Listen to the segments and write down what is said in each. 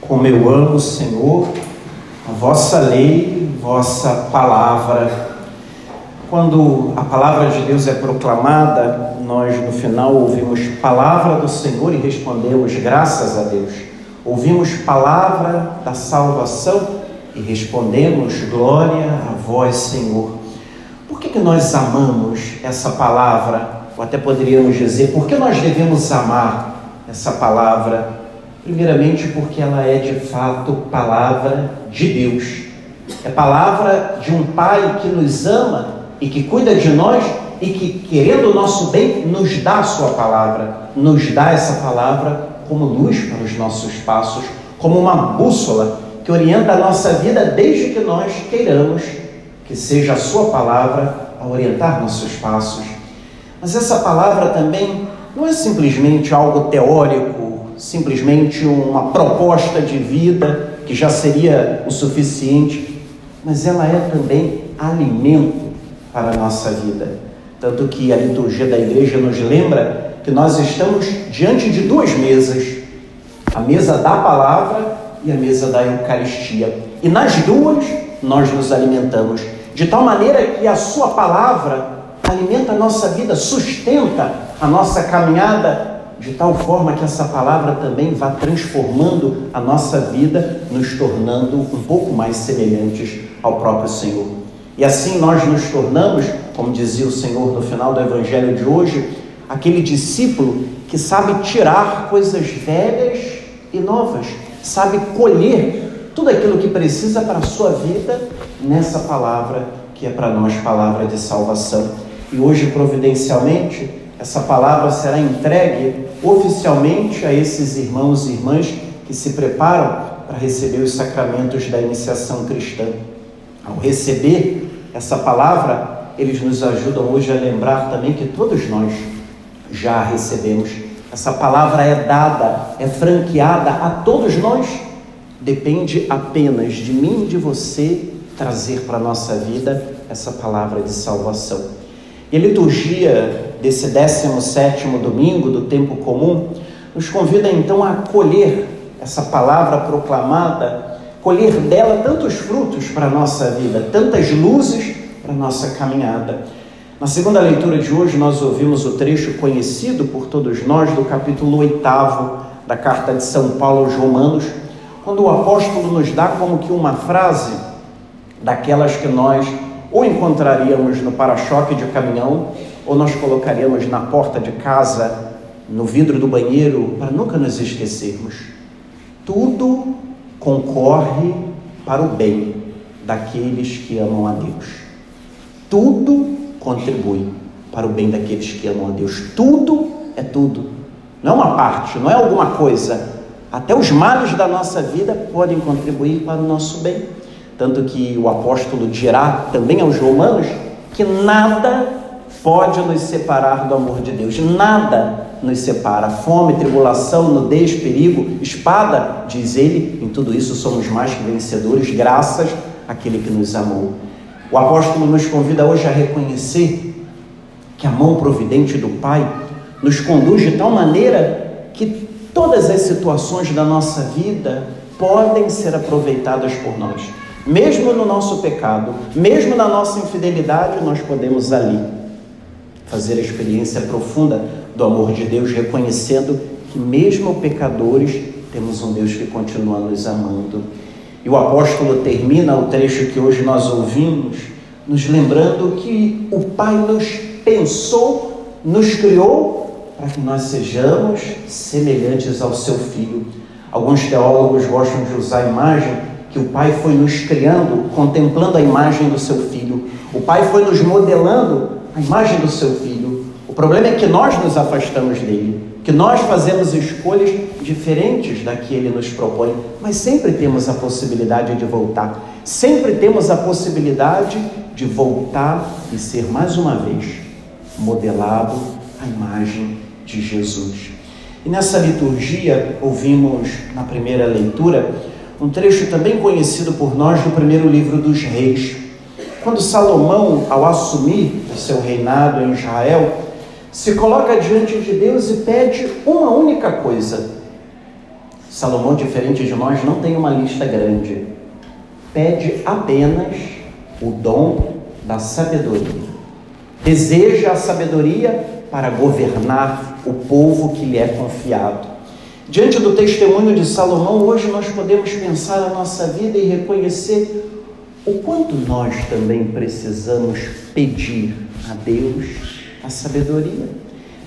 como eu amo, Senhor, a vossa lei, vossa palavra. Quando a palavra de Deus é proclamada, nós no final ouvimos palavra do Senhor e respondemos graças a Deus. Ouvimos palavra da salvação e respondemos glória a vós, Senhor. Por que, que nós amamos essa palavra? Ou até poderíamos dizer, por que nós devemos amar essa palavra? Primeiramente, porque ela é de fato palavra de Deus. É palavra de um Pai que nos ama e que cuida de nós e que, querendo o nosso bem, nos dá a Sua palavra, nos dá essa palavra como luz para os nossos passos, como uma bússola que orienta a nossa vida desde que nós queiramos que seja a Sua palavra a orientar nossos passos. Mas essa palavra também não é simplesmente algo teórico simplesmente uma proposta de vida que já seria o suficiente, mas ela é também alimento para a nossa vida. Tanto que a liturgia da igreja nos lembra que nós estamos diante de duas mesas: a mesa da palavra e a mesa da Eucaristia. E nas duas nós nos alimentamos, de tal maneira que a Sua palavra alimenta a nossa vida, sustenta a nossa caminhada de tal forma que essa palavra também vá transformando a nossa vida, nos tornando um pouco mais semelhantes ao próprio Senhor. E assim nós nos tornamos, como dizia o Senhor no final do Evangelho de hoje, aquele discípulo que sabe tirar coisas velhas e novas, sabe colher tudo aquilo que precisa para a sua vida nessa palavra que é para nós palavra de salvação. E hoje, providencialmente, essa palavra será entregue oficialmente a esses irmãos e irmãs que se preparam para receber os sacramentos da iniciação cristã. Ao receber essa palavra, eles nos ajudam hoje a lembrar também que todos nós já a recebemos. Essa palavra é dada, é franqueada a todos nós. Depende apenas de mim e de você trazer para a nossa vida essa palavra de salvação. E a liturgia desse 17 domingo do tempo comum nos convida então a colher essa palavra proclamada, colher dela tantos frutos para a nossa vida, tantas luzes para a nossa caminhada. Na segunda leitura de hoje, nós ouvimos o trecho conhecido por todos nós do capítulo 8 da carta de São Paulo aos Romanos, quando o apóstolo nos dá como que uma frase daquelas que nós ou encontraríamos no para-choque de caminhão, ou nós colocaríamos na porta de casa, no vidro do banheiro, para nunca nos esquecermos. Tudo concorre para o bem daqueles que amam a Deus. Tudo contribui para o bem daqueles que amam a Deus. Tudo é tudo. Não é uma parte, não é alguma coisa. Até os males da nossa vida podem contribuir para o nosso bem. Tanto que o apóstolo dirá também aos romanos que nada pode nos separar do amor de Deus, nada nos separa. Fome, tribulação, nudez, perigo, espada, diz ele, em tudo isso somos mais que vencedores, graças àquele que nos amou. O apóstolo nos convida hoje a reconhecer que a mão providente do Pai nos conduz de tal maneira que todas as situações da nossa vida podem ser aproveitadas por nós. Mesmo no nosso pecado, mesmo na nossa infidelidade, nós podemos ali fazer a experiência profunda do amor de Deus, reconhecendo que, mesmo pecadores, temos um Deus que continua nos amando. E o apóstolo termina o trecho que hoje nós ouvimos, nos lembrando que o Pai nos pensou, nos criou para que nós sejamos semelhantes ao seu Filho. Alguns teólogos gostam de usar a imagem que o Pai foi nos criando contemplando a imagem do seu filho. O Pai foi nos modelando a imagem do seu filho. O problema é que nós nos afastamos dele, que nós fazemos escolhas diferentes da que ele nos propõe, mas sempre temos a possibilidade de voltar. Sempre temos a possibilidade de voltar e ser mais uma vez modelado à imagem de Jesus. E nessa liturgia, ouvimos na primeira leitura um trecho também conhecido por nós do primeiro livro dos Reis. Quando Salomão, ao assumir o seu reinado em Israel, se coloca diante de Deus e pede uma única coisa: Salomão, diferente de nós, não tem uma lista grande. Pede apenas o dom da sabedoria. Deseja a sabedoria para governar o povo que lhe é confiado. Diante do testemunho de Salomão, hoje nós podemos pensar a nossa vida e reconhecer o quanto nós também precisamos pedir a Deus a sabedoria.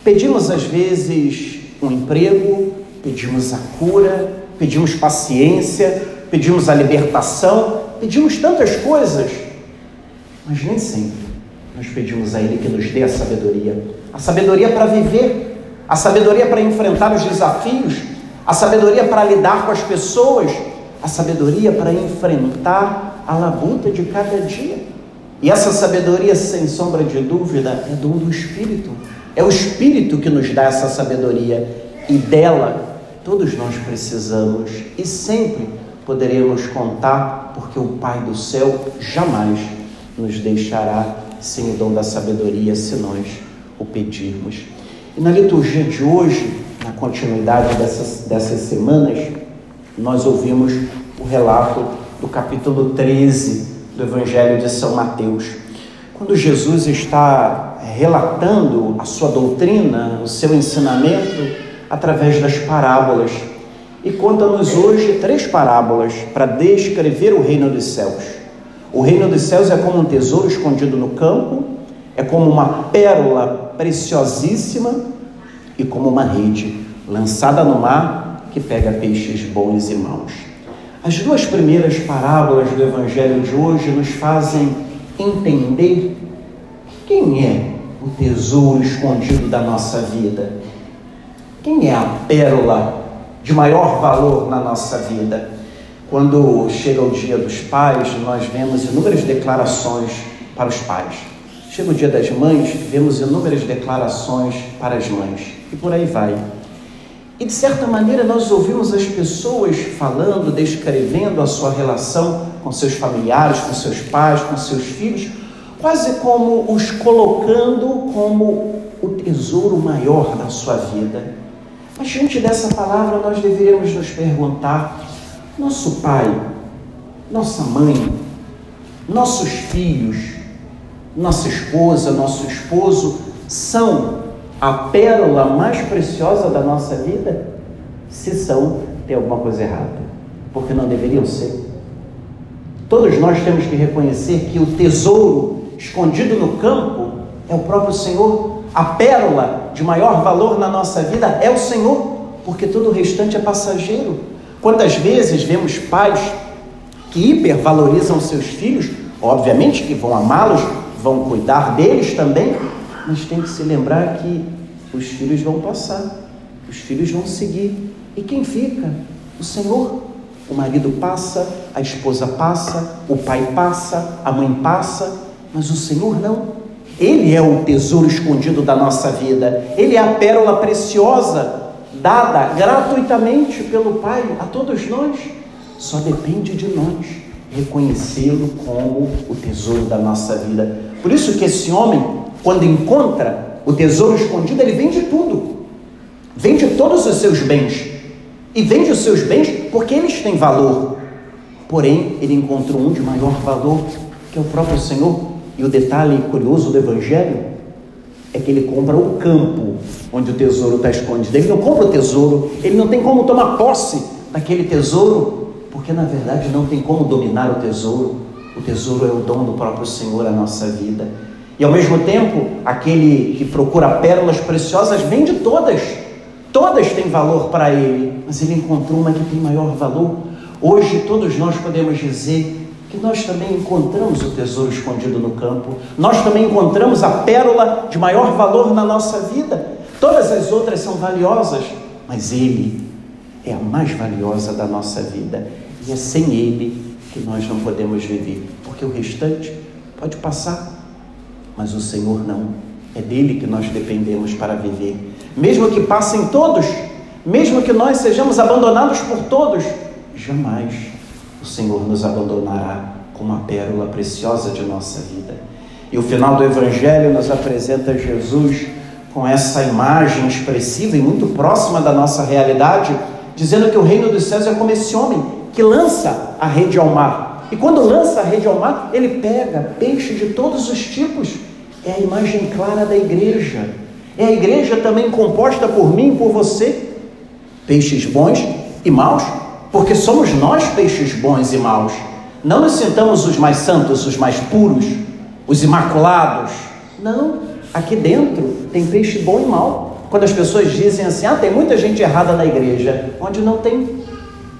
Pedimos às vezes um emprego, pedimos a cura, pedimos paciência, pedimos a libertação, pedimos tantas coisas, mas nem sempre nós pedimos a Ele que nos dê a sabedoria. A sabedoria para viver, a sabedoria para enfrentar os desafios, a sabedoria para lidar com as pessoas, a sabedoria para enfrentar a labuta de cada dia. E essa sabedoria, sem sombra de dúvida, é dom do Espírito. É o Espírito que nos dá essa sabedoria e dela todos nós precisamos e sempre poderemos contar, porque o Pai do céu jamais nos deixará sem o dom da sabedoria se nós o pedirmos. E na liturgia de hoje, na continuidade dessas, dessas semanas, nós ouvimos o relato do capítulo 13 do Evangelho de São Mateus. Quando Jesus está relatando a sua doutrina, o seu ensinamento através das parábolas. E conta-nos hoje três parábolas para descrever o reino dos céus. O reino dos céus é como um tesouro escondido no campo, é como uma pérola preciosíssima e como uma rede lançada no mar que pega peixes bons e maus. As duas primeiras parábolas do Evangelho de hoje nos fazem entender quem é o tesouro escondido da nossa vida. Quem é a pérola de maior valor na nossa vida? Quando chega o dia dos pais, nós vemos inúmeras declarações para os pais. Chega o dia das mães, vemos inúmeras declarações para as mães. E por aí vai. E de certa maneira nós ouvimos as pessoas falando, descrevendo a sua relação com seus familiares, com seus pais, com seus filhos, quase como os colocando como o tesouro maior da sua vida. Mas diante dessa palavra nós deveríamos nos perguntar: nosso pai, nossa mãe, nossos filhos, nossa esposa, nosso esposo são a pérola mais preciosa da nossa vida? Se são, tem alguma coisa errada, porque não deveriam ser. Todos nós temos que reconhecer que o tesouro escondido no campo é o próprio Senhor. A pérola de maior valor na nossa vida é o Senhor, porque todo o restante é passageiro. Quantas vezes vemos pais que hipervalorizam seus filhos, obviamente que vão amá-los, vão cuidar deles também, mas tem que se lembrar que os filhos vão passar, os filhos vão seguir. E quem fica? O Senhor. O marido passa, a esposa passa, o pai passa, a mãe passa, mas o Senhor não. Ele é o tesouro escondido da nossa vida, ele é a pérola preciosa dada gratuitamente pelo Pai a todos nós. Só depende de nós reconhecê-lo como o tesouro da nossa vida. Por isso que esse homem, quando encontra o tesouro escondido, ele vende tudo. Vende todos os seus bens. E vende os seus bens porque eles têm valor. Porém, ele encontrou um de maior valor, que é o próprio Senhor. E o detalhe curioso do Evangelho é que ele compra o campo onde o tesouro está escondido. Ele não compra o tesouro, ele não tem como tomar posse daquele tesouro, porque na verdade não tem como dominar o tesouro. O tesouro é o dom do próprio Senhor à nossa vida. E ao mesmo tempo, aquele que procura pérolas preciosas vende todas. Todas têm valor para ele, mas ele encontrou uma que tem maior valor. Hoje todos nós podemos dizer que nós também encontramos o tesouro escondido no campo, nós também encontramos a pérola de maior valor na nossa vida. Todas as outras são valiosas, mas Ele é a mais valiosa da nossa vida e é sem Ele que nós não podemos viver, porque o restante pode passar, mas o Senhor não. É dele que nós dependemos para viver. Mesmo que passem todos, mesmo que nós sejamos abandonados por todos, jamais o Senhor nos abandonará como a pérola preciosa de nossa vida. E o final do Evangelho nos apresenta Jesus com essa imagem expressiva e muito próxima da nossa realidade dizendo que o reino dos céus é como esse homem que lança a rede ao mar. E quando lança a rede ao mar, ele pega peixe de todos os tipos. É a imagem clara da igreja. É a igreja também composta por mim e por você. Peixes bons e maus, porque somos nós peixes bons e maus. Não nos sentamos os mais santos, os mais puros, os imaculados. Não, aqui dentro tem peixe bom e mau. Quando as pessoas dizem assim, ah, tem muita gente errada na igreja, onde não tem?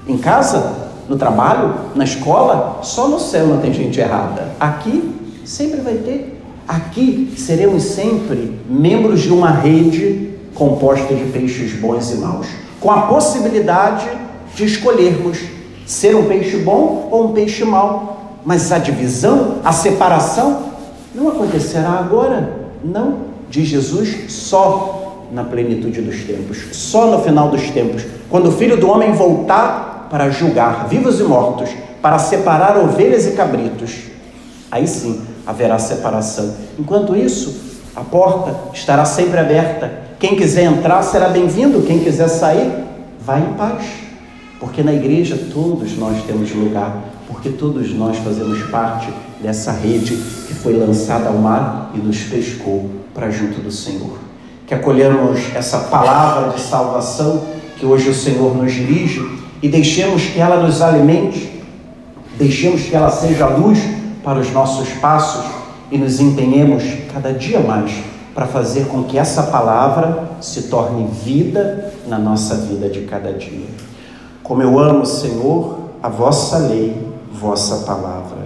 Em casa, no trabalho, na escola, só no céu não tem gente errada. Aqui sempre vai ter. Aqui seremos sempre membros de uma rede composta de peixes bons e maus, com a possibilidade de escolhermos ser um peixe bom ou um peixe mau. Mas a divisão, a separação, não acontecerá agora, não, diz Jesus, só na plenitude dos tempos, só no final dos tempos, quando o Filho do Homem voltar para julgar vivos e mortos, para separar ovelhas e cabritos. Aí sim haverá separação. Enquanto isso, a porta estará sempre aberta. Quem quiser entrar será bem-vindo, quem quiser sair, vá em paz. Porque na igreja todos nós temos lugar, porque todos nós fazemos parte dessa rede que foi lançada ao mar e nos pescou para junto do Senhor. Que acolhamos essa palavra de salvação que hoje o Senhor nos dirige e deixemos que ela nos alimente, deixemos que ela seja luz para os nossos passos e nos empenhemos cada dia mais para fazer com que essa palavra se torne vida na nossa vida de cada dia. Como eu amo, Senhor, a vossa lei, vossa palavra.